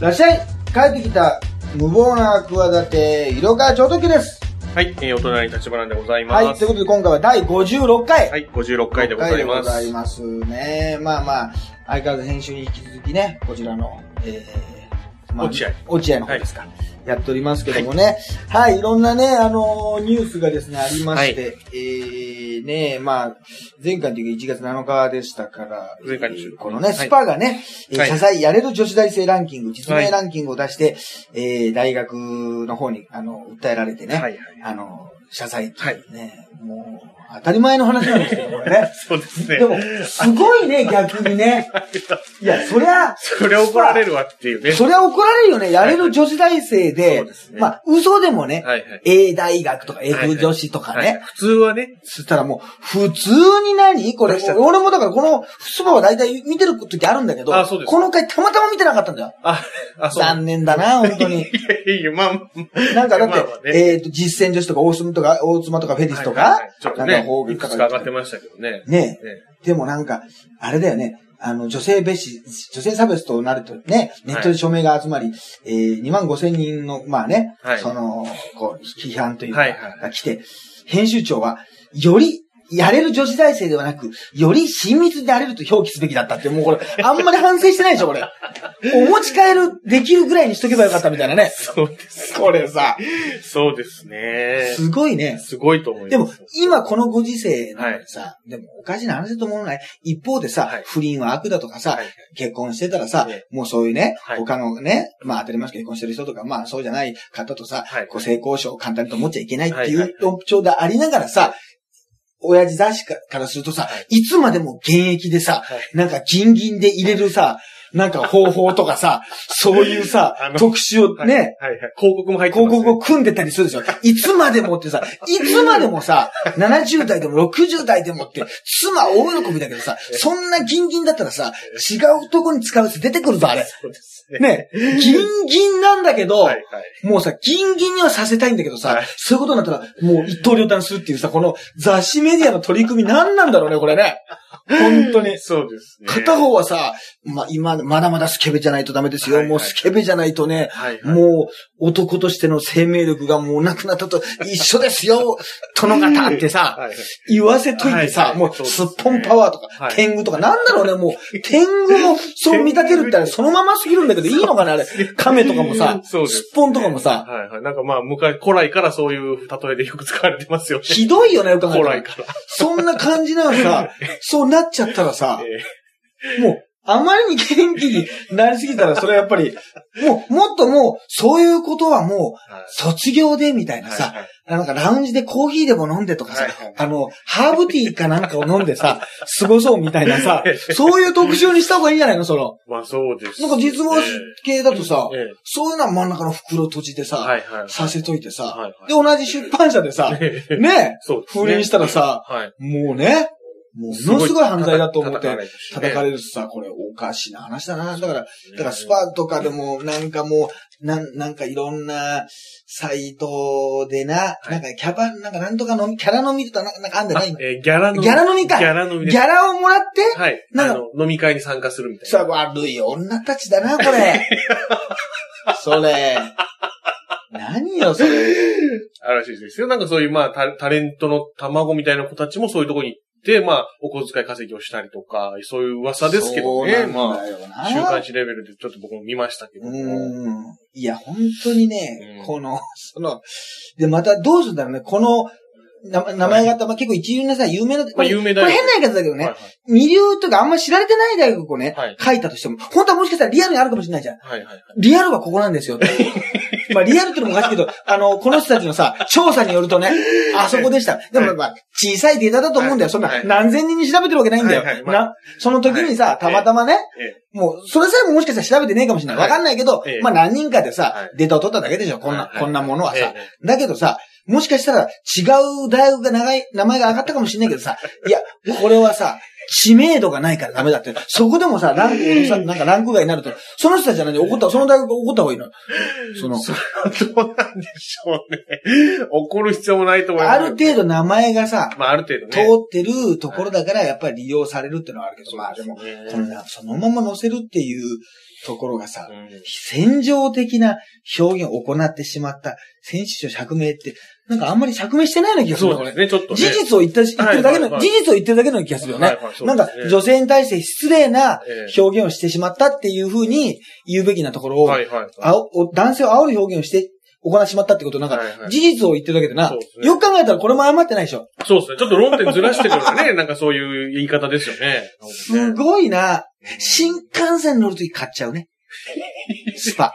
らっしゃい帰ってきた無謀な企て、色川超特急です。はい、えー、お隣に立花でございます。はい、ということで今回は第56回。はい、56回でございます。ございますね。まあまあ、相変わらず編集に引き続きね、こちらの、えー、まあ落合。落合の方ですか。やっておりますけどもね。はい、い、ろんなね、あのーニュースがですね、ありまして、えー、ね、まあ、前回というか1月7日でしたから、前回の収録このね、はい。スパがね、えーはい。謝罪やれる女子大生ランキング、実名ランキングを出して、えー、大学の方に、あの、訴えられてね、はいはいあの、謝罪ってい。もう、当たり前の話なんですけど、これね。そうですね。でも、すごいね、逆にね。いや、そりゃ、それ怒られるわっていうね。そりゃ怒られるよね。やれる女子大生で、まあ、嘘でもね、はいはい。A 大学とか F 女子とかね。はい普通はね、そしたらもう、普通に何？これ俺もだからこの、スパは大体見てる時あるんだけど、この回たまたま見てなかったんだよ。あ、あ、そう。残念だな、本当に。いやいや、まあ、なんかだって、えっ、と、実践女子とか、大妻とか、大妻とかフェディスとか、か、方言いくつか上がってましたけどね。ね。ねでもなんか、あれだよね。あの、女性蔑視、女性差別となるとね、ネットで署名が集まり、えー、2万5千人の、まあね、はい。その、こう、批判というか、はいはい。が来て、編集長は、より、やれる女子大生ではなく、より親密であれると表記すべきだったって、もうこれ、あんまり反省してないでしょ、これ。お持ち帰る、できるぐらいにしとけばよかったみたいなね。そうです。これさ、そうですね。すごいね。すごいと思います。でも、今このご時世なんでさ、でもおかしな話だと思うのない？一方でさ、はい不倫は悪だとかさ、はい結婚してたらさ、ねもうそういうね、はい他のね、まあ当たり前結婚してる人とか、まあそうじゃない方とさ、はいこう性交渉を簡単にと思っちゃいけないってはいいうはい特徴でありながらさ、親父雑誌かからするとさ、いつまでも現役でさ、はい。なんかギンギンで入れるさ、なんか方法とかさ、そういうさ 特集をはい、ね、はいはい。広告も入ってます、広告を組んでたりするでしょ。いつまでもってさ、いつまでもさ、70代でも60代でもって、妻大喜びだけどさ、そんなギンギンだったらさ、違うとこに使うって出てくるぞ、あれ。そうですね。ね、ギンギンなんだけど、はいはい。もうさ、ギンギンにはさせたいんだけどさ、はいそういうことになったら、もう一刀両断するっていうさ、この雑誌メディアの取り組み何なんだろうね、これね。本当に。そうですね。片方はさ、ま、今、まだまだスケベじゃないとダメですよ。はいはいもうスケベじゃないとね、はいはい。もう男としての生命力がもうなくなったと 一緒ですよ、殿方ってさ、はいはい。言わせといてさ、はいはいもうすっぽんパワーとか、はい天狗とか、なんだろうね、もう、天狗もそう見立てるってそのまますぎるんだけど、いいのかな、あれ。亀とかもさ、すすっぽんとかもさ、はいはい。なんかまあ、昔、古来からそういう例えでよく使われてますよね。ひどいよね、よく考えたら 古来から。そんな感じなのさ、そうなっちゃったらさ、えもう、あまりに元気になりすぎたら、それはやっぱり、もう、もっともう、そういうことはもう、卒業でみたいなさ、なんかラウンジでコーヒーでも飲んでとかさ、あの、ハーブティーかなんかを飲んでさ、過ごそうみたいなさ、そういう特集にした方がいいんじゃないのその。まあそうです、なんか実話系だとさ、ええそういうのは真ん中の袋閉じてさ。させといてさ、で、同じ出版社でさ、ええね、そうですね。不倫したらさ、はい。もうね、ものすごい犯罪だと思って叩かれるしさ、これおかしな話だな。だから、だからスパとかでもなんかもう、なん、なんかいろんなサイトでな、いなんかキャバ、なんかなんとか飲み、キャラ飲みとかなんかなんかあんだよな、今。えーギャラ飲み。ギャラ飲みかギャラ飲み。ギャラをもらって、はい。なんかあの、飲み会に参加するみたいな。さ、悪い女たちだな、これ。それ。何よ、それ。あるらしいですよ。なんかそういう、まあタ、タレントの卵みたいな子たちもそういうところに行って、まあ、お小遣い稼ぎをしたりとか、そういう噂ですけどね。まあ。週刊誌レベルでちょっと僕も見ましたけどうも。ん。いや、本当にね、うんこの、その、で、またどうするんだろうね、この、な名前が、まあ、結構一流なさ、有名な、こまあ、れ有名。これ変な言い方だけどね、はい二流とかあんまり知られてない大学をね、はい書いたとしても、本当はもしかしたらリアルにあるかもしれないじゃん。はいはいはい。リアルはここなんですよ。まあ、リアルってのもおかしいけど、あの、この人たちのさ、調査によるとね、あそこでした。でも、まあ、小さいデータだと思うんだよ。そんなはい、何千人に調べてるわけないんだよ。な、その時にさ、たまたまね、えもう、それさえももしかしたら調べてねえかもしれない。わかんないけどええ、まあ何人かではさい、データを取っただけでしょ、えこんな、はい。こんなものはさ。ええ。だけどさ、もしかしたら違う大学が長い、名前が上がったかもしれないけどさ、いや、これはさ、知名度がないからダメだって。そこでもさ、ランク、さなんかランク外になると、その人たちじゃないで怒った、その大学怒った方がいいの？その、それはどうなんでしょうね。怒る必要もないと思います。ある程度名前がさ、まあ、ある程度通ね。ってるところだから、やっぱり利用されるっていうのはあるけど、まあでも、ねこそのまま載せるっていうところがさ、うん戦場的な表現を行ってしまった選手長釈明って、なんかあんまり釈明してないような気がする。そうですね、ちょっとね。事実を言った言ってるだけの、はいはいはい事実を言ってるだけの気がするよね。はいはいそうなんか女性に対して失礼なええ表現をしてしまったっていうふうに言うべきなところを、はいはいはい。男性を煽る表現をして行ってしまったってことなんか、はいはい事実を言ってるだけでな、そうですねよく考えたらこれも謝ってないでしょ。そうですね。ちょっと論点ずらしてるようなね、なんかそういう言い方ですよね。すごいな。新幹線乗るとき買っちゃうね。スパ。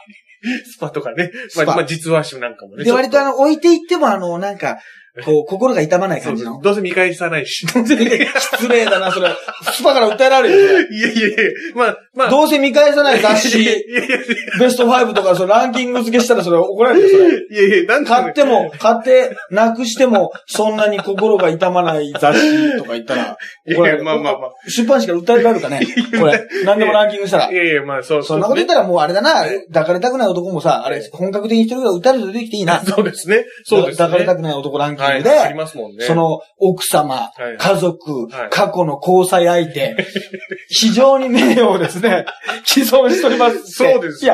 スパとかね。まあ、まあ、実話集なんかもね。で、割とあの、の、置いていってもあの、なんか、こう、心が痛まない感じの。どうせ見返さないし。失礼だな、それ。スパから訴えられるいやいやいや、まあ、まあ。どうせ見返さない雑誌、いやいやいやベスト5とか、そのランキング付けしたらそれ怒られるよ、それ。いやいや、なんかね買っても、買って、なくしても、そんなに心が痛まない雑誌とか言ったら、怒られる。いやまあまあまあ出版社から訴えられるかね。これ、何でもランキングしたらい。やいや、まあ、そう。そんなこと言ったらもうあれだな、抱かれたくない男もさ、あれ、本格的に一人ぐらい撃たれて出てきていいな。そうですね。そうですね。抱かれたくない男ランキンはい。グで、ありますもんね。そ、の奥様、はい家族、はい過去の交際相手、非常に名誉をですね、既存しております。そうですね。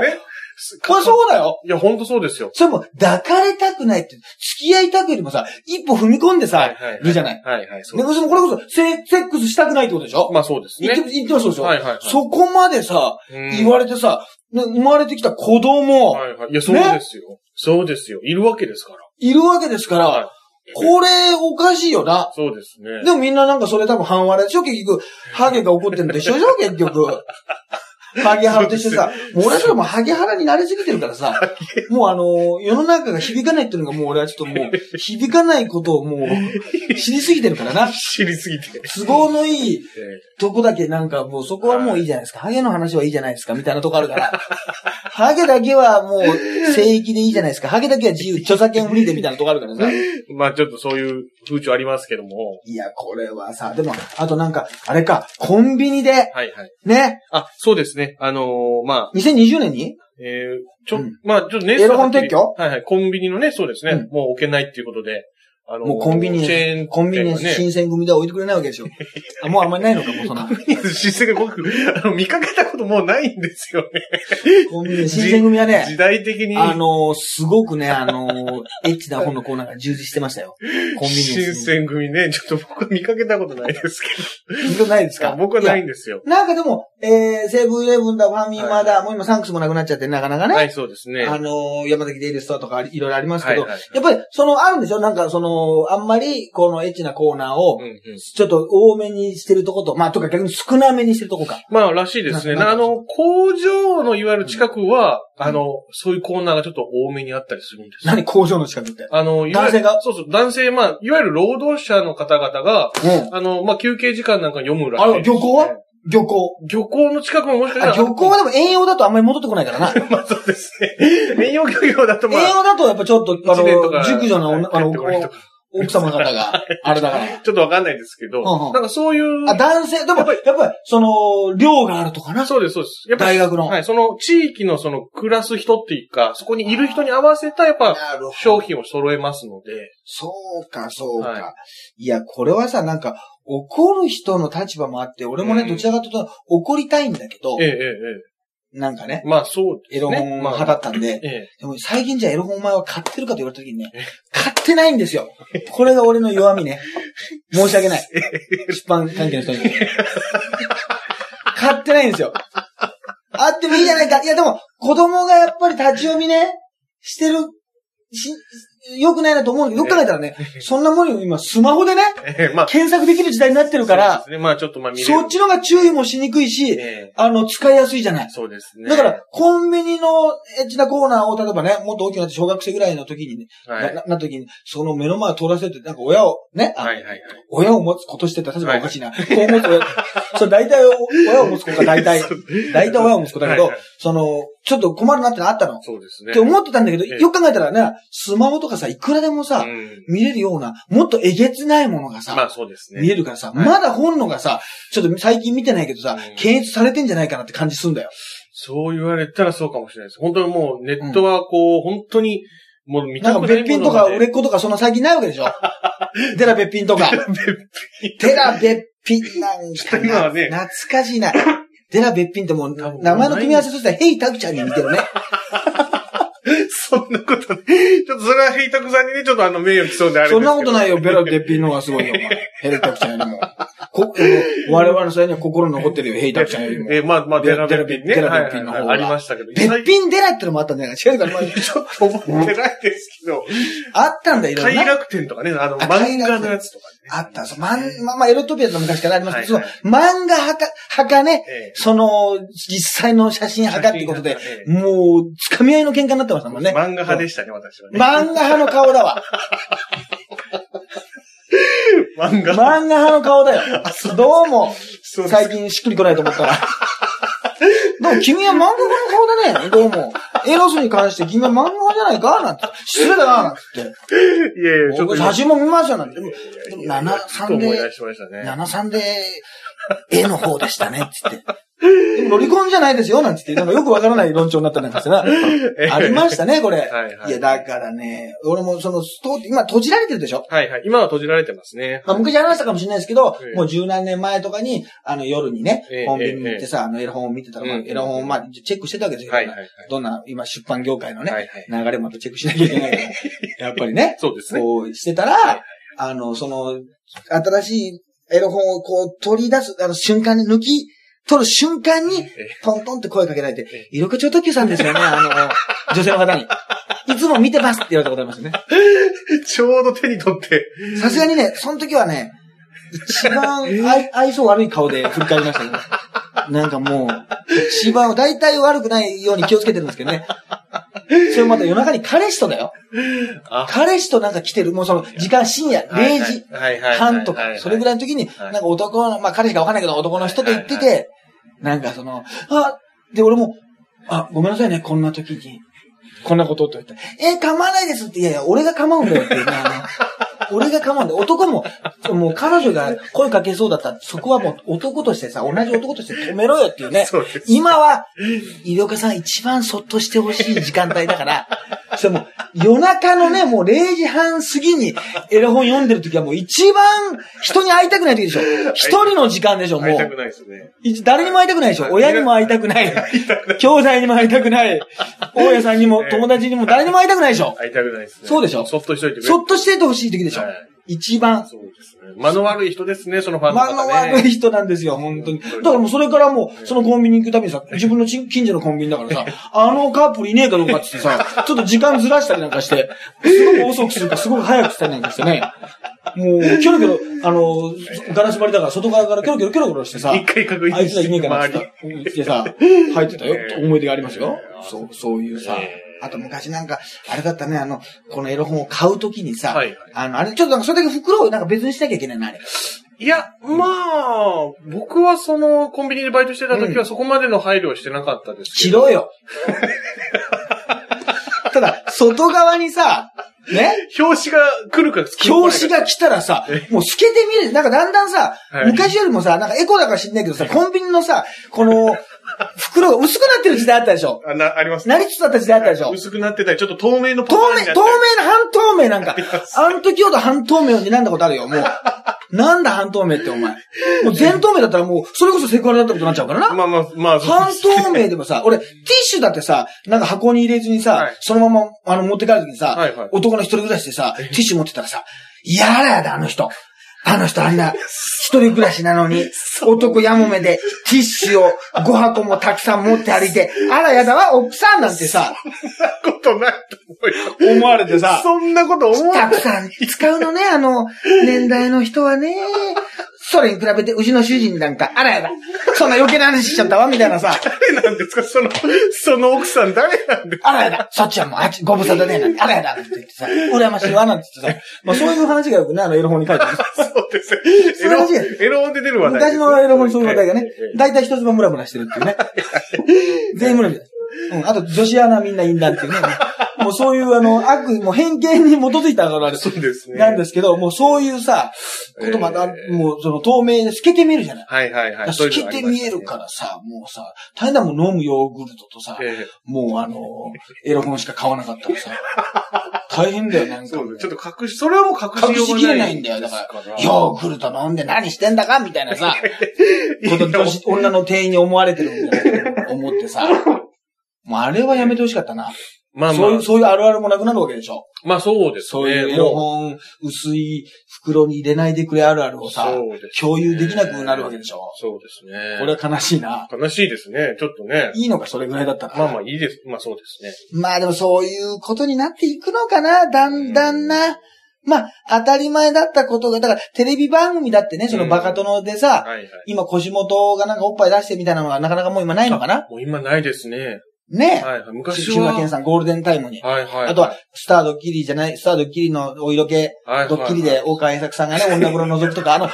これそうだよ。いや、ほんとそうですよ。それも抱かれたくないって、付き合いたくよりもさ、一歩踏み込んでさ、はいはい。るじゃない。はいはい。そうで、そのこれこそセ、セックスしたくないってことでしょ？まあそうですね言って、。言ってでしょ、はいはいはい。そこまでさ、うん言われてさ、ね生まれてきた子供、はいはい。いや、そうですよ。そうですよ。いるわけですから。いるわけですから、はいこれおかしいよな。そうですね。でもみんななんかそれ多分半笑いでしょ結局、ハゲが怒ってるのと一緒でしょ結局。ハゲハラと一緒でさ、もう俺はそれもうハゲハラに慣れすぎてるからさ、もうあの、世の中が響かないっていうのがもう俺はちょっともう、響かないことをもう、知りすぎてるからな。知りすぎて。都合のいいえとこだけなんかもうそこはもういいじゃないですか。ハゲの話はいいじゃないですか、みたいなとこあるから。ハゲだけはもう聖域でいいじゃないですか。ハゲだけは自由、著作権フリーでみたいなとこあるからさ。え まあちょっとそういう風潮ありますけども。いや、これはさ、でも、あとなんか、あれか、コンビニで、はいはい。ね、あ、そうですね。あのーまあ、2020年に？えー、ちょ、うんまあ、ちょっとね、エロ本撤去？はいはい。コンビニのね、そうですね。うんもう置けないっていうことで。あのーもうコンビニチェーン、コンビニ。新鮮組では置いてくれないわけでしょ。あ、もうあんまりないのか、もうそんな。新鮮が僕、あの、見かけたこともうないんですよね。コンビニ新鮮組はね、時代的に。あのー、すごくね、あのー、エッチな本のコーナーが充実してましたよ。コンビニ新鮮組ね、ちょっと僕は見かけたことないですけ見たことないですど。か僕はないんですよ。なんかでも、えー、セブンイレブンだ、ファミマだ、もう今サンクスもなくなっちゃって、なかなかね、はい、そうですね。あのー、山崎デイリーストアとかいろいろありますけど、はいはいやっぱり、その、あるんでしょ？なんか、その、あんまり、このエッチなコーナーをう、んうんちょっと多めにしてるとこと、まあ、とか逆に少なめにしてるとこか。まあ、らしいですね。あの、工場のいわゆる近くは、あの、そういうコーナーがちょっと多めにあったりするんですよ。何工場の近くって？あの、男性が？そうそう、男性、まあ、いわゆる労働者の方々が、うん。あの、まあ、休憩時間なんか読むらしいね。漁港は？漁港。漁港の近くももしかしたら。あ、漁港はでも遠洋だとあんまり戻ってこないからな。まあ、そうですね。遠洋漁業だとまあ、遠洋だとやっぱちょっと、あの、熟女の女あの奥様の方が、あれだから。ちょっとわかんないですけど、うんうんなんかそういう、あ、男性、でも、やっぱり、その、量があるとかな？そうです、そうです。やっぱり、大学の。はい、その地域のその暮らす人っていうか、そこにいる人に合わせたやっぱ商品を揃えますので、そうか、そうか。、はいや、これはさ、なんか、怒る人の立場もあって、俺もね、うんどちらかというと、怒りたいんだけどえ、え、ええ、なんかねええ。、まあそうね。エロ本まあ派だったんで、ええ。でも最近じゃエロ本お前は買ってるかと言われた時にね、買ってないんですよ。これが俺の弱みね。申し訳ない。出版関係の人に。買ってないんですよ。あってもいいじゃないか。いやでも、子供がやっぱり立ち読みね、してる、し、良くないなと思うけど、よく考えたらね、そんなもんよ、今スマホでね、ええ、まあ、検索できる時代になってるから、そうですね。まあちょっとまあ見れるそっちのが注意もしにくいし、ええ、あの、使いやすいじゃない。そうですね。だから、コンビニのエッチなコーナーを、例えばね、もっと大きくなって小学生ぐらいの時にね、はい、な、時に、その目の前を通らせて、なんか親を、ね、あはいはいはい。親を持つことしてたら、例えばおかしいな。子を持つ親、それ大体お親を持つ子が大体、大体親を持つ子だけど、はいはいその、ちょっと困るなってのあったの？っそうですね。て思ってたんだけど、ええよく考えたらね、スマホとかとかさ、いくらでもさ、うん見れるような、もっとえげつないものがさ、まあそうですね。見れるからさ、はいまだ本能がさ、ちょっと最近見てないけどさ、うん検閲されてんじゃないかなって感じすんだよ。そう言われたらそうかもしれないです。本当にもうネットはこう、本当に、もう見たなんかくない別品とか売れっっ子とかそんな最近ないわけでしょ テラ別品とか。テラ別品なんかな、今はね懐かしいな。テラ別品ってもう、名前の組み合わせとしては、ヘイタクちゃんに似てるね。そんなことね。ちょっとそれはヘイタクさんにね、ちょっとあの名誉毀損であれですけど。そんなことないよ、ベラ別品の方がすごいよ、お前。ヘイタクちゃんよりも。こ我々のそれには心に残ってるよ、ヘイタクちゃんよりも。えー、まあまあ、デラベッピンね。デラベッピンの方がありましたけど。別品デラってのもあったんじゃないか違うか、まあちょっと覚えてないですけど、あったんだよ、いろい快ろな。楽天とかね、あの、あ漫画のやつとかね。あった。そうまん、まあまあ、エロトピアと昔からありますけど、はいその、漫画派か、派かね、ええその、実際の写真派かってことで、ええもう、つかみ合いの喧嘩になってましたもんね。漫画派でしたね、私はね。漫画派の顔だわ。漫画。漫画派の顔だよ。どうも、最近しっくりこないと思ったら。どうも、君は漫画派の顔だね。どうも。エロスに関して君は漫画派じゃないかなんて。失礼だな、なんて言って。いやいや、ちょっと僕写真も見ますよ、なんて。でも、でもいや7、ふと3思い出で、しましたね。7、3で、絵の方でしたね、つって。でもロリコンじゃないですよ、なんつって。なんかよくわからない論調になったりなんかしてな。ありましたね、これ。はいはいいや、だからね、俺もその、今閉じられてるでしょ？はいはい。今は閉じられてますね。まあ、昔話したかもしれないですけど、ええもう十何年前とかに、あの、夜にねええ、コンビニに行ってさ、あの、エロ本を見てたら、エロ本を、まあ、チェックしてたわけですよ。はいはいはい。どんな、今、出版業界のね、はいはい。流れもチェックしなきゃいけないから、やっぱりね、そうですね。こうしてたら、あの、その、新しいエロ本をこう取り出す、あの、瞬間に抜き、取る瞬間にえ、トントンって声かけられてえ、色気超特急さんですよね、あの、女性の方に。いつも見てますって言われたことありますね。ちょうど手に取って、さすがにね、その時はね、一番 愛愛想悪い顔で振り返りましたけど、なんかもう、一番、大体悪くないように気をつけてるんですけどね。それまた夜中に彼氏とだよ。あ。彼氏となんか来てる、もうその時間深夜0時半とか、それぐらいの時に、はい。なんか男の、まあ彼氏かわかんないけど男の人と言ってて、なんかその、あ、で俺も、あ、ごめんなさいね、こんな時に。こんなことと言って、え、構わないですって、いやいや、俺が構うんだよって俺が構うんだよ。男も、もう彼女が声かけそうだったら、そこはもう男としてさ、同じ男として止めろよっていうね。そうです。今は、井岡さん一番そっとしてほしい時間帯だから、それもう夜中のね、もう0時半過ぎにエロ本読んでる時はもう一番人に会いたくない時でしょ。一人の時間でしょ、もう。会いたくないですね。い誰にも会いたくないでしょ。親にも会いたくない。兄弟にも会いたくない。大家さんにも友達にも誰にも会いたくないでしょ。会いたくないですね。そうでしょそっとしといて。そっとしててほしい時でしょはい。一番。そうですね。間の悪い人ですね、そのファンの間方ね。の悪い人なんですよ、本当に。だからもうそれからもう、そのコンビニ行くたびにさ、自分の近近所のコンビニだからさ、あのカップルいねえかどうかってさ、ちょっと時間ずらしたりなんかして、すごく遅くするか、すごく早くしたりなんかしてね。もう、キョロキョロ、あの、ガラス張りだから外側からキョロキョロキョロキョロしてさ、一回確認あいつらいねえかなって周り言ってさ、入ってたよ、思い出がありますよ。そう、そういうさえ。あと昔なんか、あれだったね、あの、このエロ本を買うときにさ、はいはいあの、あれ、ちょっとなんかそれだけ袋をなんか別にしなきゃいけないな、あれ。いや、まあ、僕はその、コンビニでバイトしてた時はそこまでの配慮をしてなかったですけど。しろよ。ただ、外側にさ、ね、表紙が来るか来るか表紙が来たらさ、もう透けて見える。なんかだんだんさ、はい昔よりもさ、なんかエコだから知んないけどさ、コンビニのさ、この、袋が薄くなってる時代あったでしょ。あな、ありますね。なりつつあった時代あったでしょ。薄くなってたり、ちょっと透明のパ透明、透明ってな半透明なんかあの時ほど半透明になんだことあるよ、もう。なんだ半透明ってお前。もう全透明だったらもう、それこそセクハラだったことになっちゃうからな？まあまあ、まあ、そう半透明でもさ、俺、ティッシュだってさ、なんか箱に入れずにさ、はいそのまま、あの、持って帰るときにさ、はいはい男の一人暮らしでさ、ティッシュ持ってたらさ、やだやだ、あの人。あの人あんな、一人暮らしなのに、男やもめで、ティッシュを5箱もたくさん持って歩いて、あらやだわ、奥さんなんてさ、そんなことないと思うよ。思われてさ、そんなこと思わない。たくさん使うのね、あの、年代の人はね。それに比べて、うちの主人なんか、あらやだ。そんな余計な話しちゃったわ、みたいなさ。誰なんですか？その、その奥さん誰なんですか？あらやだ。そっちはもう、あっち、ご無沙汰ね、なんて、あらやだ。って言ってさ、羨ましいわ、なんて言ってさ。まあそういう話がよくね、あの、エロ本に書いてある。そうですね。エロそういう話や、エロ本で出る話題です。昔のエロ本にそういう話題がねええええ、大体一つもムラムラしてるっていうね。全員ムラムラ。うん。あと、女子アナみんなインダンっていうね。もうそういうあの、悪意、もう偏見に基づいたあれそうですね。なんですけど、もうそういうさ、ことまた、えーもうその透明で透けて見えるじゃない。はいはいはい。透けて見えるからさ、もうさ、大変だもん飲むヨーグルトとさ、えもうあの、エロ本しか買わなかったらさ、大変だよ、なんか。えそう。ちょっと隠し、それはもう隠しようがない。隠しきれないんだよだからヨーグルト飲んで何してんだかみたいなさ、女の店員に思われてるんだよ。思ってさ。もうあれはやめてほしかったな。まあまそういう、あ、そういうあるあるもなくなるわけでしょ。まあそうですね。そういう本、薄い袋に入れないでくれあるあるをさ、ね共有できなくなるわけでしょ。そうですね。これは悲しいな。悲しいですね。ちょっとね。いいのか、それぐらいだったら。まあまあいいです。まあそうですね。まあでもそういうことになっていくのかな、だんだんな。まあ、当たり前だったことが、だからテレビ番組だってね、そのバカ殿でさ、はいはい。今腰元がなんかおっぱい出してみたいなのがなかなかもう今ないのかなもう今ないですね。ねはいはい。昔志村は。けんさんゴールデンタイムに。はいはい。あとは、スタードッキリじゃない、スタードッキリのお色気、はいはい、ドッキリで大川栄作さんがね、女風呂覗くとか、あの、女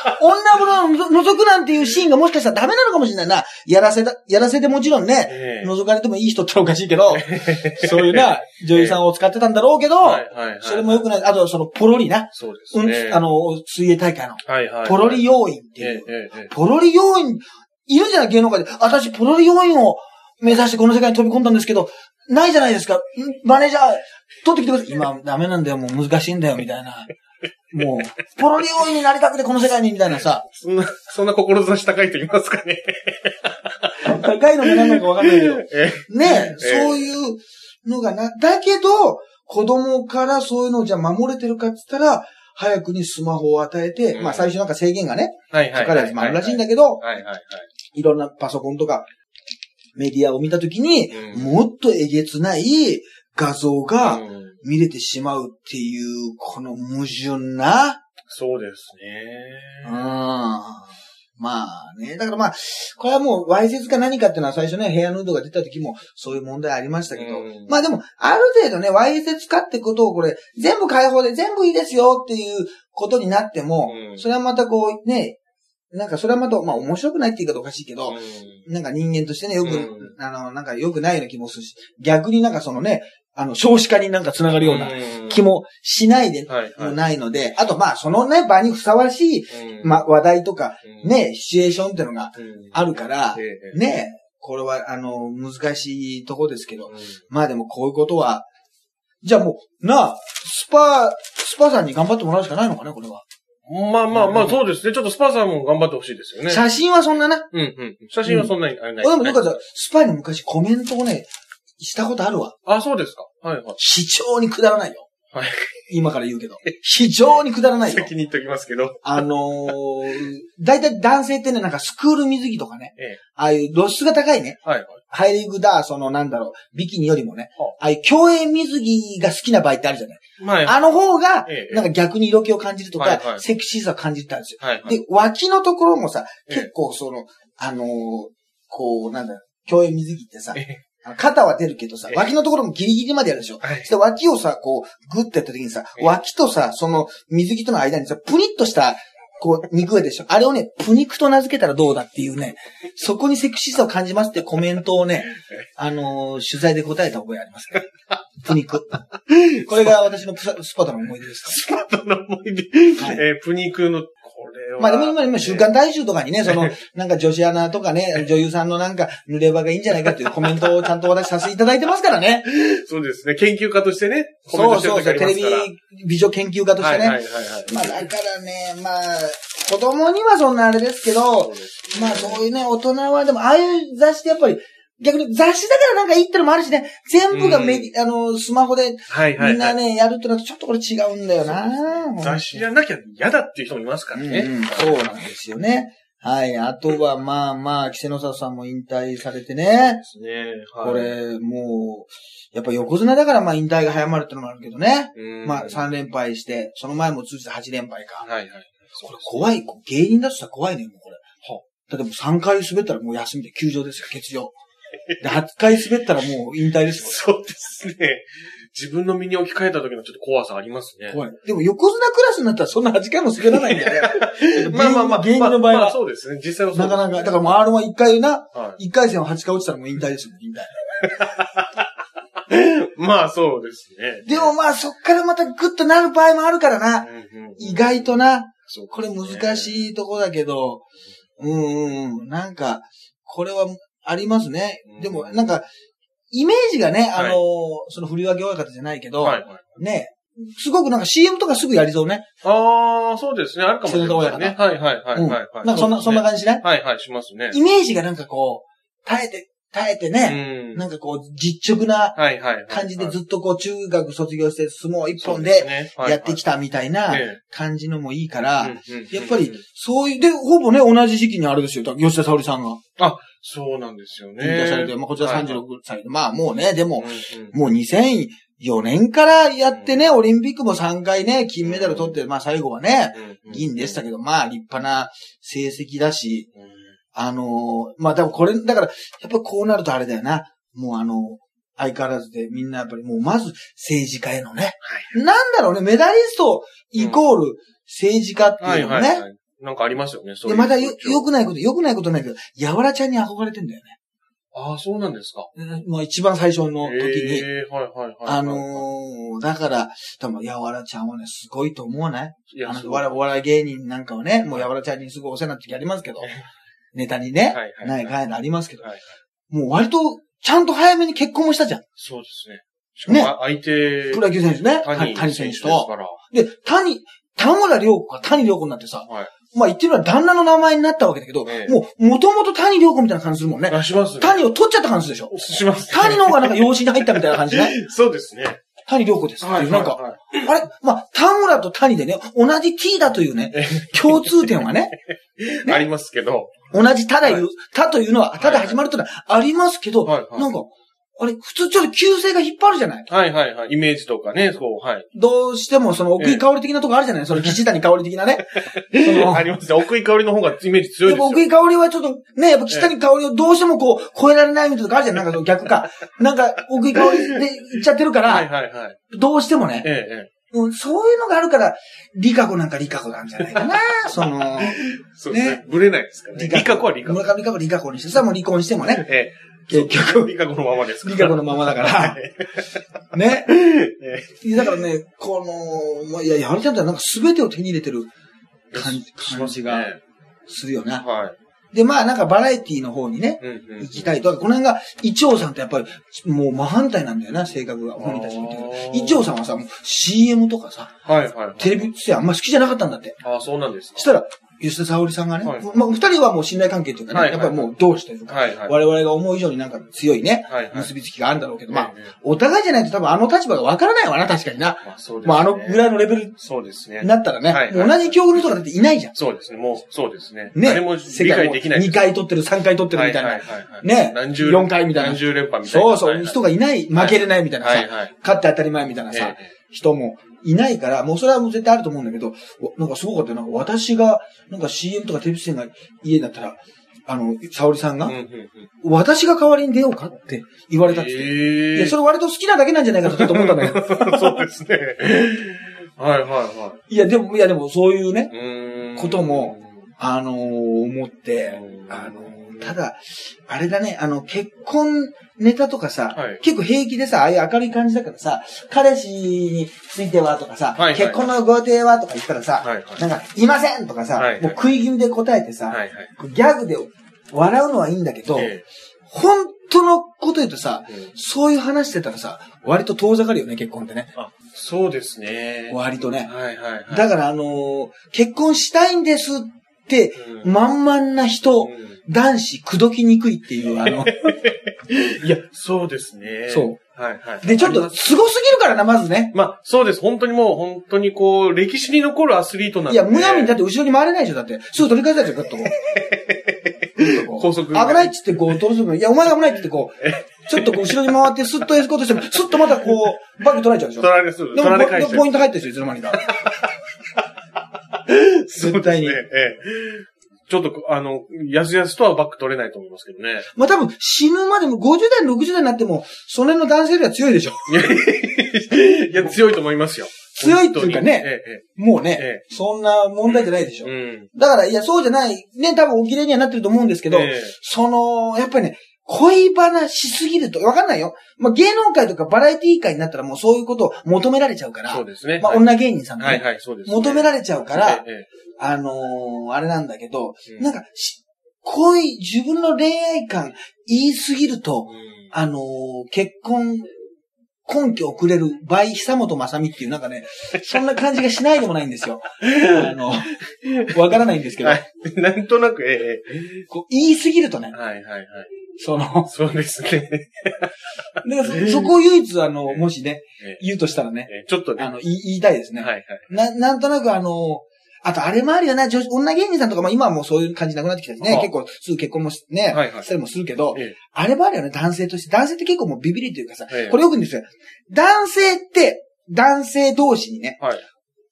風呂の覗くなんていうシーンがもしかしたらダメなのかもしれないな。やらせだ、やらせでもちろんね、ええ覗かれてもいい人っておかしいけど、そういうな、女優さんを使ってたんだろうけど、はいはいはい。それもよくない。あと、その、ポロリな。そうですうん、ね。あの、水泳大会の、はいはいはい。ポロリ要員ってええいう。ええええポロリ要員、いるじゃない芸能界で。私、ポロリ要員を目指してこの世界に飛び込んだんですけど、ないじゃないですか。んマネージャー、取ってきてください。今、ダメなんだよ。もう難しいんだよ。みたいな。もう、ポロリ要員になりたくてこの世界に、みたいなさ。そんな、そんな志高い人いますかね。高いのか何なのかわかんないけど。えね、えそういうのがな、だけど、子供からそういうのをじゃあ守れてるかって言ったら、早くにスマホを与えて、うんまあ最初なんか制限がね。かかるやつもあるらしいんだけど、はいはいはい。いろんなパソコンとかメディアを見たときに、うんもっとえげつない画像がうん見れてしまうっていう、この矛盾な。そうですうん。ね。まあね。だからまあ、これはもう、わいせつか何かっていうのは最初ね、ヘアヌードが出た時もそういう問題ありましたけど、うんまあでも、ある程度ね、わいせつかってことをこれ、全部解放で全部いいですよっていうことになっても、うんそれはまたこう、ね、なんかそれはまた、まあ面白くないって言い方おかしいけど、うん。なんか人間としてね、よく、うん。あの、なんか良くないような気もするし、逆になんかそのね、あの、少子化になんか繋がるような気もしないでないので、あとまあ、そのね、場にふさわしい、うん。まあ、話題とか、うん、ね、シチュエーションっていうのがうん。あるからね、これは、あの、難しいとこですけど、うん。まあでもこういうことは、じゃあもう、なあ、スパ、スパさんに頑張ってもらうしかないのかね、これは。まあまあまあ、そうですね。ちょっとスパさんも頑張ってほしいですよね。写真はそんなな？うんうん。写真はそんなにあれないでもよかった、スパに昔コメントをね、したことあるわ。あ、そうですか。はいはい。非常にくだらないよ。はい。今から言うけど。非常にくだらないよ。先に言っときますけど。あのー、だいたい男性ってね、なんかスクール水着とかね、ええ。ああいう露出が高いね、はいはい。ハイリングだ、そのなんだろう、ビキニよりもねは、ああいう競泳水着が好きな場合ってあるじゃない。はい。あの方がえ、えなんか逆に色気を感じるとか、はいはいセクシーさを感じるってあるんですよ。はいはい。で、脇のところもさ、ええ結構その、あのーこう、なんだろう、競泳水着ってさえ、肩は出るけどさえ、え脇のところもギリギリまでやるでしょ。はいそして脇をさ、こう、グッてやった時にさ、ええ脇とさ、その水着との間にさ、プニッとした、こう、肉がでしょ。あれをね、プニクと名付けたらどうだっていうね、そこにセクシーさを感じますってコメントをね、あのー取材で答えた覚えありますね。プニク。これが私のスパタの思い出ですか？スパートの思い出。はいえープニクの、まあでも今、今、週刊大衆とかにね、その、なんか女子アナとかね、女優さんのなんか、濡れ場がいいんじゃないかっていうコメントをちゃんと私させていただいてますからね。そうですね。研究家としてね。コメントしてるそうそうそう、テレビ美女研究家としてね。はいはいはいはい。まあだからね、まあ、子供にはそんなあれですけそどまあそういうね、大人はでも、ああいう雑誌ってやっぱり、逆に雑誌だからなんかいいってのもあるしね、全部がメディ、あの、スマホではいはいはい。みんなね、やるってのはちょっとこれ違うんだよな雑誌じゃなきゃ嫌だっていう人もいますからね。うんうんそうなんですよね。はい。あとは、まあまあ、稀勢の里さんも引退されてね。ですね。はいこ、れ、もう、やっぱ横綱だからまあ引退が早まるってのもあるけどね。うんまあ3連敗して、その前も通じて8連敗か。はいはい。これ怖い。芸人だとしたら怖いね、もうこれ。だってもう3回滑ったらもう休みで休場ですよ、欠場。で、8回滑ったらもう引退ですよ。そうですね。自分の身に置き換えた時のちょっと怖さありますね。怖い。でも横綱クラスになったらそんな8回も滑らないんだよね。まあまあまあ。芸人の場合まあまあは。そうですね。実際はそうなかなか、だからもう R は1回な、はい。1回戦は8回落ちたらもう引退ですよ、引退。まあそうですね。でもまあそっからまたグッとなる場合もあるからな。うんうん意外とな。そうこれ難しいとこだけど、うんうんうん。なんか、これはありますねうん。でもなんか、イメージがね、あのーはいその振り分け親方じゃないけど、はいはい。ね、すごくなんか CM とかすぐやりそうね。ああ、そうですね。あるかもしれないね。はいはいはいうん。はいはい。なんかそんな、そんなじ。感じしない？はいはい、しますね。イメージがなんかこう、耐えて、耐えてうね、ん。なんかこう、実直なはいはいはい。感じでずっとこう、中学卒業して相撲一本でねやってきたみたいなええ感じのもいいから、うんうんやっぱり、そういう、で、ほぼね、同じ時期にあれですよ、吉田沙保里さんが。そうなんですよね。引退されて、まあ、こちら36歳。で、まあ、もうね、でも、うんもう2004年からやってね、オリンピックも3回ね、金メダル取って、まあ、最後はね、うん銀でしたけど、まあ、立派な成績だし、うん。あのーまあ、多分これ、だから、やっぱこうなるとあれだよな。もうあの相変わらずでみんなやっぱりもうまず政治家へのね。なんだろうね、メダリストイコール政治家ってはいいうのもね。なんかありますよね。そうで、いうまたよ、良くないこと、良くないことないけど、やわらちゃんに憧れてんだよああ、そうなんですか。ね。もう一番最初の時に。ええはいはいはいはい。あのー、だから、多分、やわらちゃんはね、すごいと思わない？いや、あの、そうお笑いお笑い芸人なんかはね、もうやわらちゃんにすごいお世話になった時ありますけど、ネタにね、はいはいないありますけど、はいはいもう割と、ちゃんと早めに結婚もしたじゃん。そうですね。しかもねあ相手、プロ野球選手ね。谷谷選手と。から。で、谷、田村良子が谷良子になってさ、はい。まあ言ってみれば旦那の名前になったわけだけど、ええもう、もともと谷良子みたいな感じするもんね。あ、しますね。谷を取っちゃった感じでしょ？します。谷の方がなんか養子に入ったみたいな感じね。そうですね。谷良子ですっていう。なんか、はいあれ？まあ、田村と谷でね、同じ T だというね、共通点はね、ね ありますけど。同じただ言う、はたというのは、たで始まるというのはありますけど、はいはいなんか、あれ、普通ちょっと旧姓が引っ張るじゃない？はいはいはい。イメージとかね、そう、はい。どうしてもその奥井香り的なとこあるじゃない？その岸谷香り的なね。ありますね。奥井香りの方がイメージ強いですよ。奥井香りはちょっとね、やっぱ岸谷香りをどうしてもこう、超えられないみたいなとこあるじゃん。なんかその逆か。なんか、奥井香りで言っちゃってるかはいら、はいはい。どうしてもね、ええ、ええ。うん、そういうのがあるから、リカ子なんかリカ子なんじゃないかな。その、そうですねね。ぶれないですからね。リカ子はリカ子。村上リカ子リカ子にしてさ、もう離婚してもね、え結え。局、リカ子のままです。リカ子のままだから、ね。えいやだからね、この、まあいや、やわらちゃんってなんか全てを手に入れてるえ感感じがするよな。はい。で、まあなんかバラエティの方にね、うんうん。行きたいと。この辺が、一応さんってやっぱり、もう真反対なんだよな、性格が。本人たち見てるあー一応さんはさ、もう CM とかさ、はいはいはい。テレビ出演あんま好きじゃなかったんだって。ああ、そうなんですかそしたら、吉田沙保里さんがね、はいまあ二人はもう信頼関係というかね、はいやっぱりもう同志というか、はいはい。我々が思う以上になんか強いね、はいはい。結びつきがあるんだろうけど、まあ、ええお互いじゃないと多分あの立場がわからないわな、確かにな。まあそうですね。まああのぐらいのレベルそうですねに。なったらね、はいもう同じ境遇の人がだっていないじゃん。そうですね。もう、そうですね。ね。誰も理解できないです。2回取ってる、3回取ってるみたいな。はいはいはいはいね何十4回みたいな何十連覇みたいな。そうそう、人がいない、負けれないみたいなさ、はいはい。勝って当たり前みたいなさ、ええ人もいないから、もうそれはもう絶対あると思うんだけど、おなんかすごかったよ。なんか私が、なんか CM とかテレビ出演が家だったら、あの、沙織さんが、私が代わりに出ようかって言われたって。いえや、それ割と好きなだけなんじゃないかとちょっと思ったんだけど。そうですね。はいはいはいや、でも、いや、でもそういうね、ことも、あのー思って、うんあのーただ、あれだね、あの、結婚ネタとかさ、はい結構平気でさ、ああいう明るい感じだからさ、彼氏についてはとかさ、はいはい結婚のご予定はとか言ったらさ、はいはいなんか、いませんとかさ、はいはいもう食い気味で答えてさ、はいはい。ギャグで笑うのはいいんだけど、え本当のこと言うとさ、えうんそういう話してたらさ、割と遠ざかるよね、結婚ってね。あ、そうですね。割とね。はいはいはい。だからあのー結婚したいんですって、うん満々な人、うん男子、口説きにくいっていう、あの、いや、そうですね。。そうはいはい。で、ちょっと、すごすぎるからな、まずね。まあ、そうです。本当にもう、本当にこう、歴史に残るアスリートなんで。いや、むやみにだって後ろに回れないでしょ、だって。すぐ取り返されちゃう、グッとこう。高速。危ないっつってこう、どうするのいや、お前が危ないって言ってこう、ちょっとこう後ろに回ってスッとエスコートしても、スッとまたこう、バッグ取られちゃうでしょ。取られする。でもポ取られ返してポイント入ってるでしょ、いつの間にか。絶対にちょっと、あの、やすやすとはバック取れないと思いますけどね。まあ多分死ぬまでも50代、60代になっても、その辺の男性よりは強いでしょ。いや、強いと思いますよ。強いっていうかねええもうね、えそんな問題じゃないでしょ。えうん。だから、いや、そうじゃない、ね、多分お綺麗にはなってると思うんですけど、ええその、やっぱりね、恋話しすぎると、わかんないよ。まあ、芸能界とかバラエティ界になったらもうそういうことを求められちゃうから、そうですね。まあ、はい女芸人さんがね、はいはい、そうです、ね。求められちゃうから、ええあのーあれなんだけど、うんなんかし、恋、自分の恋愛観言いすぎると、うんあのー結婚、根拠をくれる倍久本雅美っていうなんかね、そんな感じがしないでもないんですよ。あの、わからないんですけど、はい。なんとなく、えこう言いすぎるとねえ、はいはいはい。その、そうですね。でそそこを唯一あの、もしねええ、言うとしたらね、ええちょっとね。あの、言い言いたいですね。はいはい。な、なんとなくあの、あとあれもあるよな、女子、女芸人さんとかも今はもうそういう感じなくなってきたしね、はあ結構すぐ結婚もしね、はいはいしたりもするけど、ええあれもあるよね、男性として。男性って結構もうビビりというかさ、ええこれよく言うんですよ。男性って、男性同士にね、はい。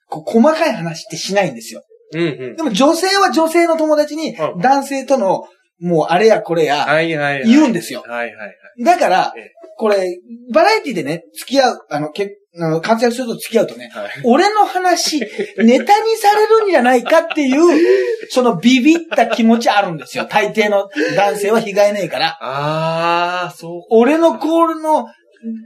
こう細かい話ってしないんですよ。うんうん。でも女性は女性の友達にう、ん男性との、もうあれやこれや、はいはいはい。言うんですよ。はいはいはい。だからええ、これ、バラエティでね、付き合う、あの、けあの活躍すると付き合うとね、はい。俺の話、ネタにされるんじゃないかっていう、そのビビった気持ちあるんですよ。大抵の男性は被害ねえから。あー、そう。俺のコールの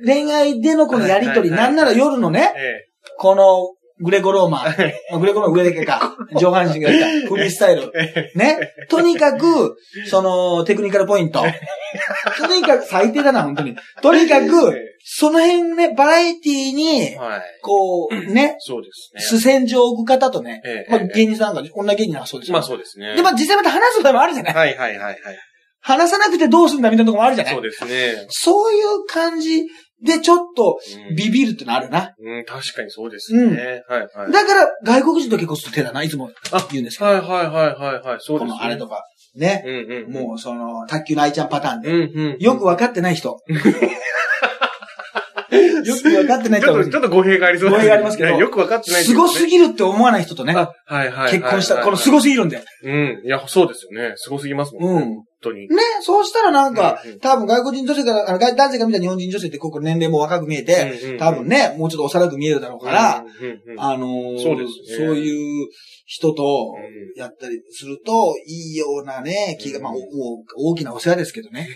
恋愛でのこのやりとり、はいはいはいなんなら夜のね、えこのグレコローマ グレコローマン上だけか、上半身がいた、フリースタイル。え。ね？とにかく、その、テクニカルポイント。とにかく、最低だな、本当に。とにかく、その辺ね、バラエティに、はい。こう、ね、そうですね。主戦場を置く方とね、ええまあ芸人さんが、女芸人はそうですよ。まあそうですね。で、まあ実際また話す場合もあるじゃないはいはいはいはい。話さなくてどうするんだみたいなところもあるじゃないそうですね。そういう感じでちょっとうんビビるってのあるな。うん、確かにそうですね。はいはい。だから外国人と結婚する手だな、いつも言うんですけど。はいはいはいはいはい。そうこですね。のあれとか。ね。うんうん。もうその、卓球の愛ちゃんパターンで。うんうん。よく分かってない人。よく分かってないちょっと、ちょっと語弊がありそう語弊がありますけどよくわかってないすごすぎぎるって思わない人とね、あ、はいはいはい。結婚した。このすごごすぎるんで。うん。いや、そうですよね。すごすぎますもんね。うん本当に。ね、そうしたらなんか多分外国人女性から、あの外男性が見た日本人女性ってここ年齢も若く見えて、多分ね、もうちょっと幼く見えるだろうから、あのーそうですねそういう人とうんやったりすると、いいようなね、気が、まあ、大きなお世話ですけどね。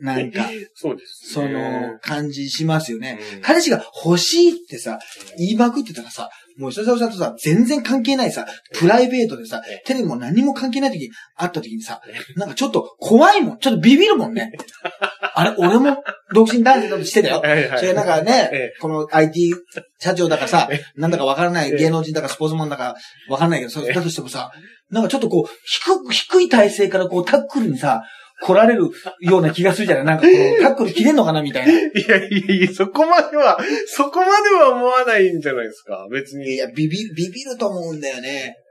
なんか、そうですそね。の、感じしますよね。うん彼氏が欲しいってさ、言いまくってたらさ、もう吉田さんとさ、全然関係ないさ、プライベートでさええ、テレビも何も関係ない時に会った時にさ、なんかちょっと怖いもん。ちょっとビビるもんね。あれ、俺も独身男性だとしてたよ。それなんかね、えこの IT 社長だかさえ、なんだかわからないええ芸能人だかスポーツマンだかわかんないけど、それだとしてもさ、なんかちょっとこう、低く、低い体勢からこうタックルにさ、来られるような気がするじゃないなんかこのタックル切れんのかなみたいな。いいやいやいや、そこまでは、そこまでは思わないんじゃないですか。別に。や、ビビ、ビビると思うんだよね。えー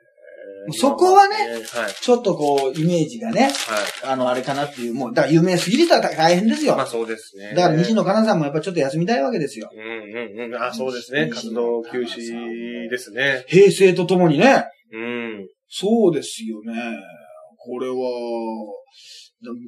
そこはねはい。ちょっとこう、イメージがね、はあの、あれかなっていう、もう、だから有名すぎる人は大変ですい。よ。まあそうですね。だから西野カナさんもやっぱちょっと休みたいわけですよ。うんうんうん。あ、そうですね。活動休止ですね。平成とともにね。うん。そうですよね。これは、だ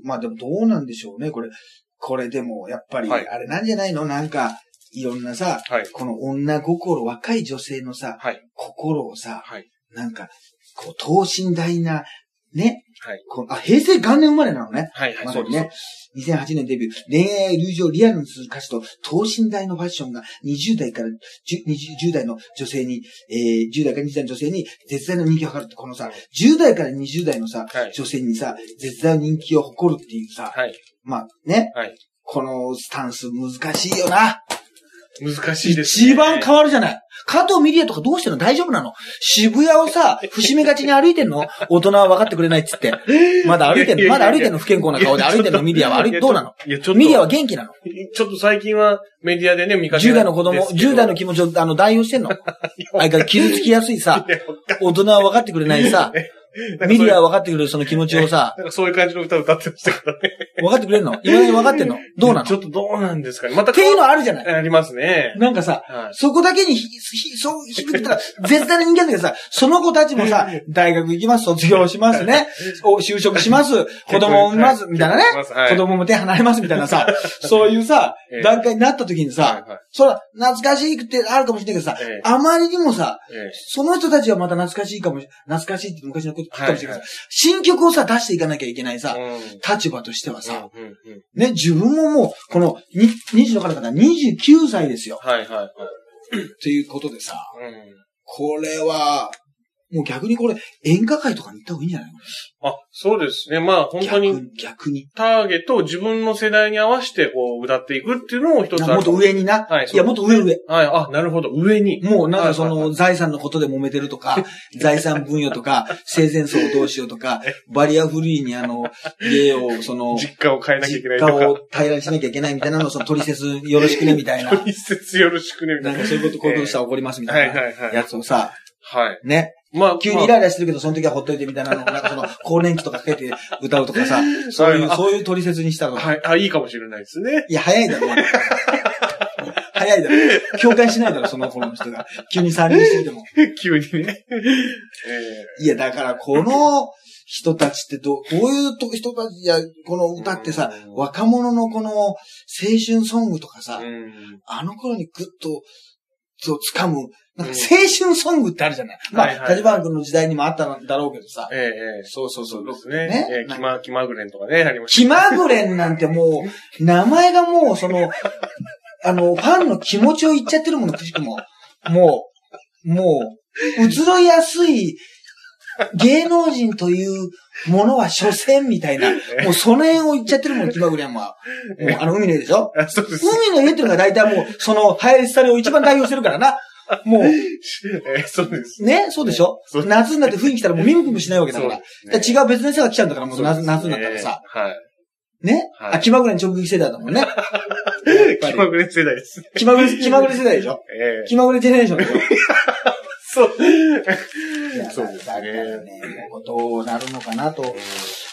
まあでもどうなんでしょうね。これ、これでもやっぱり、はいあれなんじゃないの？なんか、いろんなさ、はい。この女心、若い女性のさ、はい。心をさ、はい。なんか、こう、等身大な、ね。はい。こうあ、平成元年生まれなのね。はい。はい。まですね。2008年デビュー。恋愛友情リアルにする歌詞と等身大のファッションが20代から 10, 20 10代の女性に、えー、10代から20代の女性に絶大な人気を測るって、このさ、10代から20代のさ、はい。女性にさ、絶大な人気を誇るっていうさ、はい。まあね、はい。このスタンス難しいよな。難しいですね。一番変わるじゃない。加藤ミリアとかどうしてんの？大丈夫なの？渋谷をさ、伏目がちに歩いてんの？大人は分かってくれないっつって。まだ歩いてんの？まだ歩いてんの不健康な顔で歩いてんの？ミリアは歩いて、どうなの？いや、ちょっと。ミリアは元気なの？ちょっと最近はメディアでね、見かけ10代の子供、ですけど。10代の気持ちをあの代用してんの？相から傷つきやすいさ、大人は分かってくれないさ、ミリアは分かってくれるその気持ちをさ、なんかそういう感じの歌歌ってましたからね。分かってくれんの？今に分かってんの？どうなの？ちょっとどうなんですかね。またっていうのあるじゃないありますね。なんかさ、はい。そこだけにひ、ひ、そう、低くったら、絶対な人間だけどさ、その子たちもさ、大学行きます、卒業しますね、お就職します、子供を産みます、みたいなね。はい子供も手離れます、みたいなさ、そういうさええ、段階になった時にさ、はいはいそら、懐かしくってあるかもしれないけどさええ、あまりにもさ、えその人たちはまた懐かしいかもし、懐かしいって昔のことかもしれない。新曲をさ、出していかなきゃいけないさ、うん。立場としてはさ、ね、自分ももう、この、に2児の方々29歳ですよ。はいはいはい。っていうことでさ、うん。これは、もう逆にこれ、演歌会とかに行った方がいいんじゃないの？あ、そうですね。まあ本当に逆逆に。ターゲットを自分の世代に合わせてこう歌っていくっていうのも一つある。もっと上にな？はいいや、もっと上上。はい、あ、なるほど。上に。もうなんかその財産のことで揉めてるとか、財産分与とか、生前葬をどうしようとか、バリアフリーにあの、家をその、実家を変えなきゃいけない実家を。平らにしなきゃいけないみたいなのをその取説よろしくねみたいな。一節よろしくね、みたな。ないんかそういうこと、こういうことしたら怒りますみたいなはいはいはいやつをさ、はい。ね？まあ、急にイライラしてるけど、その時はほっといてみたいなのを、なんかその、更年期とかかけて歌うとかさ、そういう、はいそういう取説にしたの。はい、あ、いいかもしれないですね。いや、早いだろ。早いだろ。共感しないだろ、その頃の人が。急に参入してきても。急にね。えいや、だから、この人たちってど、どういうと人たちや、この歌ってさうん、若者のこの青春ソングとかえさ、うん。あの頃にグッと、そう、掴む、なんかうん青春ソングってあるじゃない。まあ、立花君の時代にもあったんだろうけどさ。ええええそうそうそう。ですね。ねええ気ま、気まぐれんとかね、ありまし気まぐれんなんてもう、名前がもう、その、あの、ファンの気持ちを言っちゃってるもの、くしくも。もう、もう、移ろいやすい、芸能人というものは所詮みたいな、もうその辺を言っちゃってるもん、気まぐれんは。もう、あの、海の絵でしょ？そうです。海の絵っていうのが大体もう、その、流行り廃れを一番代表してるからな。もう、ええそうです。ね、そうでしょ？そう夏になって冬に来たらもうミムクもしないわけだから。だから違う別の人が来ちゃうんだから、もう夏夏になったらさ。ええはい。ね、はいあ、気まぐれに直撃世代だもんね。気まぐれ世代です。気まぐれ、気まぐれ世代でしょ？ええ気まぐれジェネレーションでしょ？そう。そうですね。ね、もうどうなるのかなと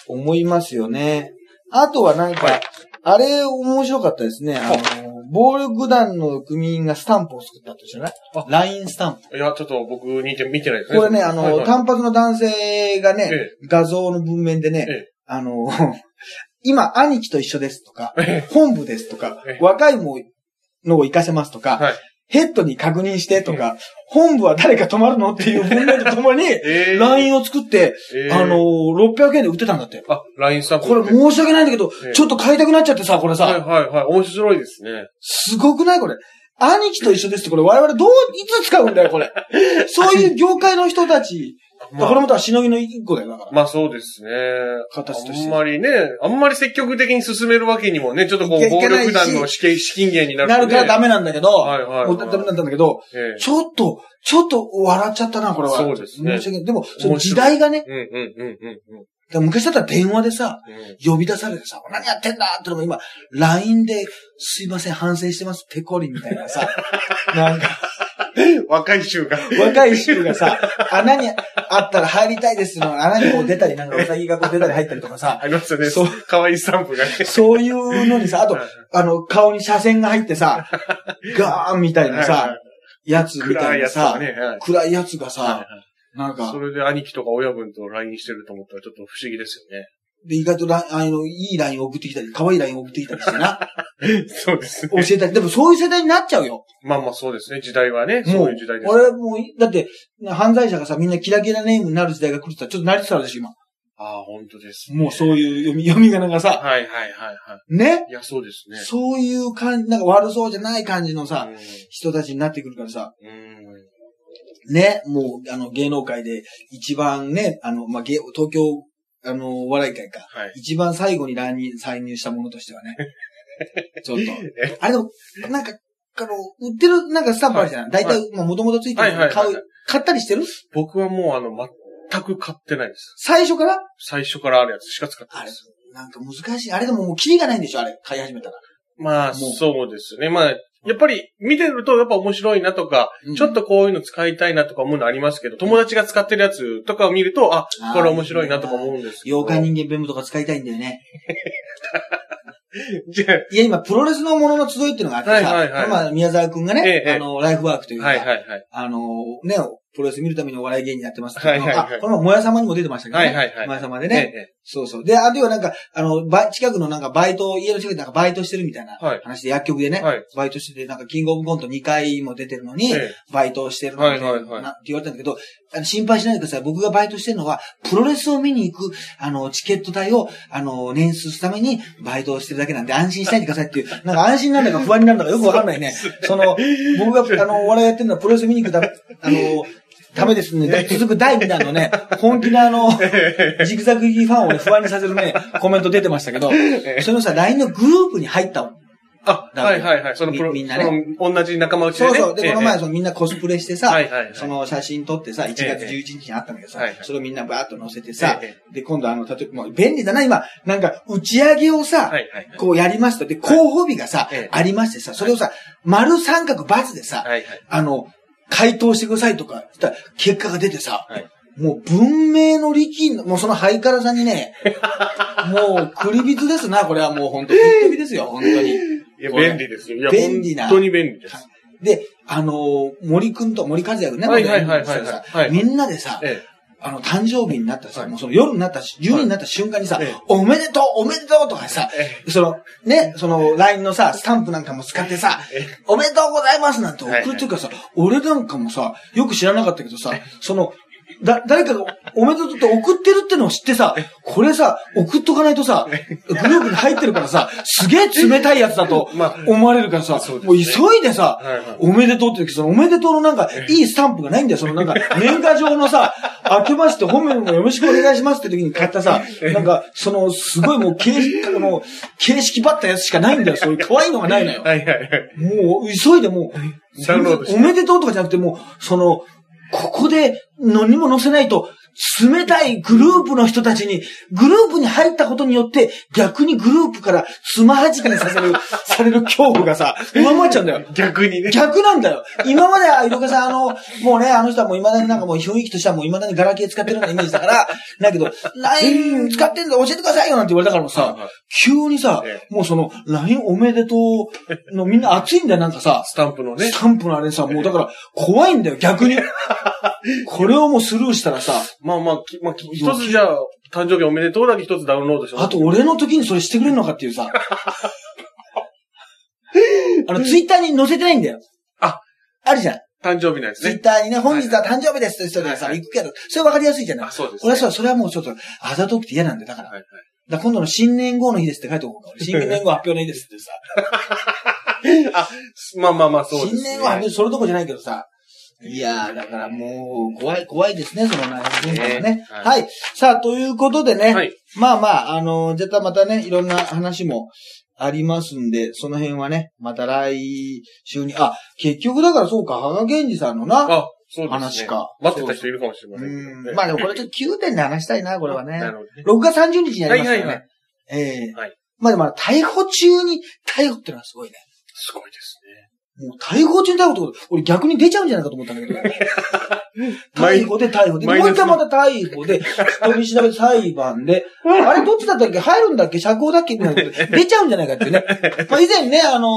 思いますよね。あとはなんか、はいあれ面白かったですね。あの、暴力団の組員がスタンプを作ったって知らないあ ?LINE スタンプ。いや、ちょっと僕見て、見てないですね。これね、あの、はいはい単発の男性がね、え画像の文面でね、ええあの、今、兄貴と一緒ですとか、え本部ですとかえ、若いものを活かせますとか、はい。ヘッドに確認してとか、本部は誰か泊まるのっていう文面とともに、ええ LINE を作って、ええあの、600円で売ってたんだって。あ、LINE スタンプ。これ申し訳ないんだけどええ、ちょっと買いたくなっちゃってさ、これはいさ、はいはい。面白いですね。すごくない？これ。兄貴と一緒ですって、これ我々どう、いつ使うんだよ、これ。そういう業界の人たち、まあこれもたしのぎの一個だよ、だから。まあそうですね。形としてあんまりね、あんまり積極的に進めるわけにもね、ちょっとこ、いう暴力団の資金資金源になるなるからダメ。メなんだけど、はいはいはいもうダメなんだけど、ええちょっと、ちょっと笑っちゃったな、これは。そうですね申し訳ない。でも、その時代がね、うんうんうんうんうん。だ昔だったら電話でさ、うん呼び出されてさ、何やってんだってのも今、LINE で、すいません、反省してます、ペコリみたいなさ、なんか、若い衆が。若い衆がさ、穴にあったら入りたいですの。穴にこう出たり、なんかウサギがこう出たり入ったりとかさ、ありますよね。そう。かわいいスタンプがね。そういうのにさ、あとはい、あの、顔に斜線が入ってさ、ガーンみたいなはいさ、やつみた暗いいなさ、暗いやつがさ、なんか。そ、れで兄貴とか親分と LINE してると思ったらちょっと不思議ですよね。で、意外とラあの、いいラインを送ってきたり、可愛いラインを送ってきたりしてな、そうです教えたり、でもそういう世代になっちゃうよ。まあまあそうですね。時代はね。もそうういう時代です。俺もう、だって、犯罪者がさ、みんなキラキラネームになる時代が来るって言ったらちょっと慣れてたでしょ、今。ああ、本当です、ね。もうそういう読み、読み仮名がさ、はいはいはいはい。ね？いや、そうですね。そういう感じ、なんか悪そうじゃない感じのさ、うん人たちになってくるからさ、うんね、もう、あの、芸能界で一番ね、あの、まあ、芸、東京、あの、お笑い界か。はい。一番最後に乱入、参入したものとしてはね。ちょっと。あれでも、なんか、あの、売ってる、なんかスタンプあるじゃん。大体、まあ、もともとついてるはいはいはい買う、買ったりしてる？僕はもうあの、全く買ってないです。最初から？最初からあるやつしか使ってなあれいです。、なんか難しい。あれでももうキリがないんでしょあれ、買い始めたら。まあ、そうですね。まあ、やっぱり見てるとやっぱ面白いなとか、うんちょっとこういうの使いたいなとか思うのありますけど、友達が使ってるやつとかを見ると、あ、これ面白いなとか思うんですけど。妖怪人間弁務とか使いたいんだよね。じゃいや、今、プロレスのものの集いっていうのがあってさ、はいはいはいまあ、宮沢くんがね、ええあの、ライフワークというあ、か、はいはいはい。あの、ね、プロレス見るためにお笑い芸人やってますってはいはいはいあ、この前、もや様にも出てましたけどね。はいはいはい。もや様でえね。えそうそう。で、あるいはなんか、あの、バイ近くのなんかバイト、家の近くでなんかバイトしてるみたいなはい話で、薬局でね、はい。バイトしてて、なんかキングオブコント2回も出てるのに、えバイトをしてるのはいはいはいなって言われたんだけど、あの心配しないでください。僕がバイトしてるのは、プロレスを見に行く、あの、チケット代を、あの、捻出するためにバイトをしてるだけなんで安心しないでくださいっていう、なんか安心なんだか不安になるのかよくわかんないね。その、僕が、あの、お笑いやってるのはプロレス見に行くため、あの、ためですね。続く第2弾のね、本気なあの、ジグザグファンをね、不安にさせるね、コメント出てましたけど、そのさ、LINE のグループに入ったの。あ、はいはいはい。そのプロ、みみんなね同じ仲間内でね。そうそう。で、この前、えそのみんなコスプレしてえさ、はいはいはい。その写真撮ってさ、1月ええ11日にあったんだけどさはいはい、それをみんなバーッと載せてさええ、で、今度あの、例えば、もう便利だな、今、なんか、打ち上げをさは、いはい。こうやりますと。で、候補日がさええ、ありましてさ、それをさ、丸三角×でさ、はいはい。あの、回答してくださいとか、たら結果が出てさはい、もう文明の力の、もうそのハイカラさんにね、もう、クリビツですな、これはもう本当びっ飛びですよ、本当に。いや、便利ですよ。便利な本当に便利です。で、あのー森くんと、森和也くんね、はいはいはいはいはいみんなでさ、えあの、誕生日になったさ、はい。もうその夜になったし、夜になった瞬間にさ、ええ。おめでとうおめでとうとかさ、え。え。その、ね、その、LINE のさ、スタンプなんかも使ってさ、え。おめでとうございますなんて送るときはさ、俺なんかもさ、よく知らなかったけどさ、その、だ、誰かがおめでとうって送ってるってのを知ってさ、これさ、送っとかないとさ、グループに入ってるからさ、すげえ冷たいやつだと まあ思われるからさ、もう急いでさ。おめでとうって時、そのおめでとうのなんか、いいスタンプがないんだよ。そのなんか、年賀状のさ、明けまして本名もよろしくお願いしますって時に買ったさ、なんか、その、すごいもう、形式、この、形式ばったやつしかないんだよ。そういう可愛いのがないのよ。はいはいはい。もう、急いでもう、おめでとうとかじゃなくてもう、その、ここで何も載せないと、冷たいグループの人たちに、グループに入ったことによって、逆にグループからつまはじきにさせる、される恐怖がさ、上回っちゃうんだよ。逆にね。逆なんだよ。今までは、いろかさん、あの、もうね、あの人はもう未だになんかもう雰囲気としてはもう未だにガラケー使ってるようなイメージだから、だけど、LINE 使ってんだ教えてくださいよなんて言われたからもさ、急にさえ、もうその、LINE おめでとうのみんな熱いんだよ、なんかさ、スタンプのねス。タンプのあれさ、もうだから怖いんだよ、逆に。これをもうスルーしたらさ、まあまあ、きまあ、き一つじゃあ、誕生日おめでとうだけ一つダウンロードしてあと俺の時にそれしてくれるのかっていうさ。あの、ツイッターに載せてないんだよ。あ、あるじゃん。誕生日なんですツイッね。ターにね、本日は誕生日ですって人でさ、はいはい行くけど、それ分かりやすいじゃない？あ、。そうです、俺はさ、それはもうちょっと、あざとくて嫌なんで、だから。はいはい。だ今度の新年号の日ですって書いておこうか。俺新年号発表の日ですってさ。あ、まあまあまあ、そうです、ね。新年号発表、それどころじゃないけどさ。いやー、だからもう、怖い、怖いですね、その内容文化がね。ははい。さあ、ということでね。はい。まあまあ、あの、絶対またね、いろんな話もありますんで、その辺はね、また来週に、あ、結局だからそうか、羽賀源氏さんのな、あ、そうですね。話か待ってた人いるかもしれませんけど。まあでもこれちょっと9点で話したいな、これはねな。るほどね。6月30日にやりますからね。はいはいはいええはいまあでも、逮捕中に逮捕ってのはすごいね。すごいですね。もう対抗中に逮捕ってこと、俺逆に出ちゃうんじゃないかと思ったんだけど。逮捕で逮捕で、もう一回また逮捕で、取り調べ裁判で、あれどっちだったっけ？入るんだっけ？釈放だっけ？みたいなこと。で 出ちゃうんじゃないかっていうね。まあ以前ね、あの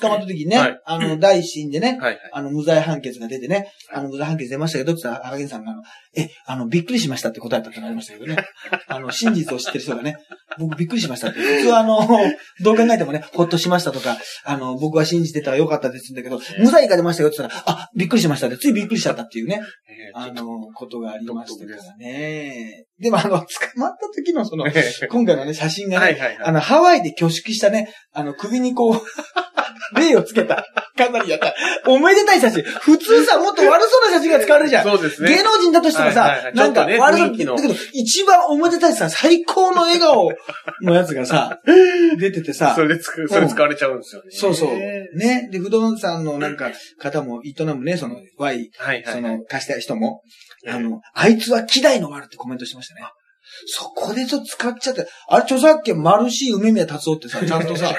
捕まった時にね、はい。あの、大審でね、はいはい。あの、無罪判決が出てね、あの、無罪判決出ましたけど、って言ったら、荒木さんが、え、あの、びっくりしましたって答えたってなりましたけどね。あの、真実を知ってる人がね、僕びっくりしましたって。普通はあの、どう考えてもね、ほっとしましたとか、あの、僕は信じてたらよかったですんだけど、無罪が出ましたよって言ったら、あ、びっくりしましたって、ついびっくりしちゃったっていうね、えーあの、ことがありましたからね。でもあの、捕まった時のその、と今回のね、写真がね、はいはいはい。あの、ハワイで挙式したね、あの、首にこう、霊をつけた、かなりやった。おめでたい写真。普通さ、もっと悪そうな写真が使われるじゃん。そうですね。芸能人だとしてもさはいはいは、いなんかね悪そうだけど、一番おめでたいさ、最高の笑顔のやつがさ、出ててさそ、れでつく、それ使われちゃうんですよね。そうそう。はいね。で、不動産のなんか、方も営むね、その、Y、はいはい。その、貸した人も、ええあの、あいつは希代の悪ってコメントしてましたね。そこでちょっと使っちゃって、あれ著作権マルシー梅宮達夫ってさ、ちゃんとさ、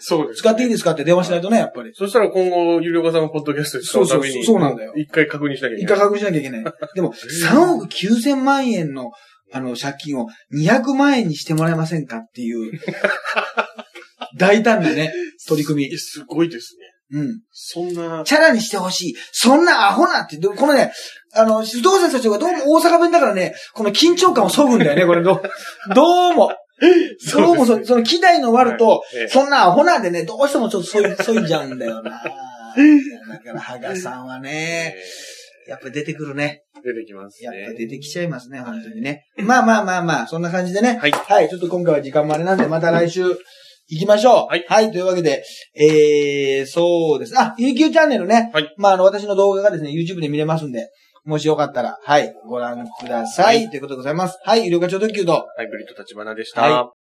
そうです。使っていいですかって電話しないとね、やっぱり。そしたら今後、有料化さんのポッドキャストで使うために、そうそうそうなんだよ一回確認しなきゃいけ一ない。回確認しなきゃいけない。でも、3億9千万円の、あの、借金を200万円にしてもらえませんかっていう、大胆なね、取り組み。すごいですね。うん。そんな、チャラにしてほしい。そんなアホなって、どこのね、あの、不動産社長がどうも大阪弁だからね、この緊張感を削ぐんだよね、これどう、どうも。どうもそ、その機材の割ると、そんなアホなんでね、どうしてもちょっとそい、そいじゃうんだよな。だから、ハガさんはね、やっぱ出てくるね。出てきますやっぱね。出てきちゃいますね、本当にね。まあまあまあまあ、そんな感じでね。はいはい、ちょっと今回は時間もあれなんで、また来週行きましょう。はいというわけで、えー、そうです。あ、UQ チャンネルね。はいまあ、あの、私の動画がですね、YouTube で見れますんで、もしよかったら、はい、ご覧ください。はいということでございます。はい、医療課長特急と、ハイブリッド立花でした。はい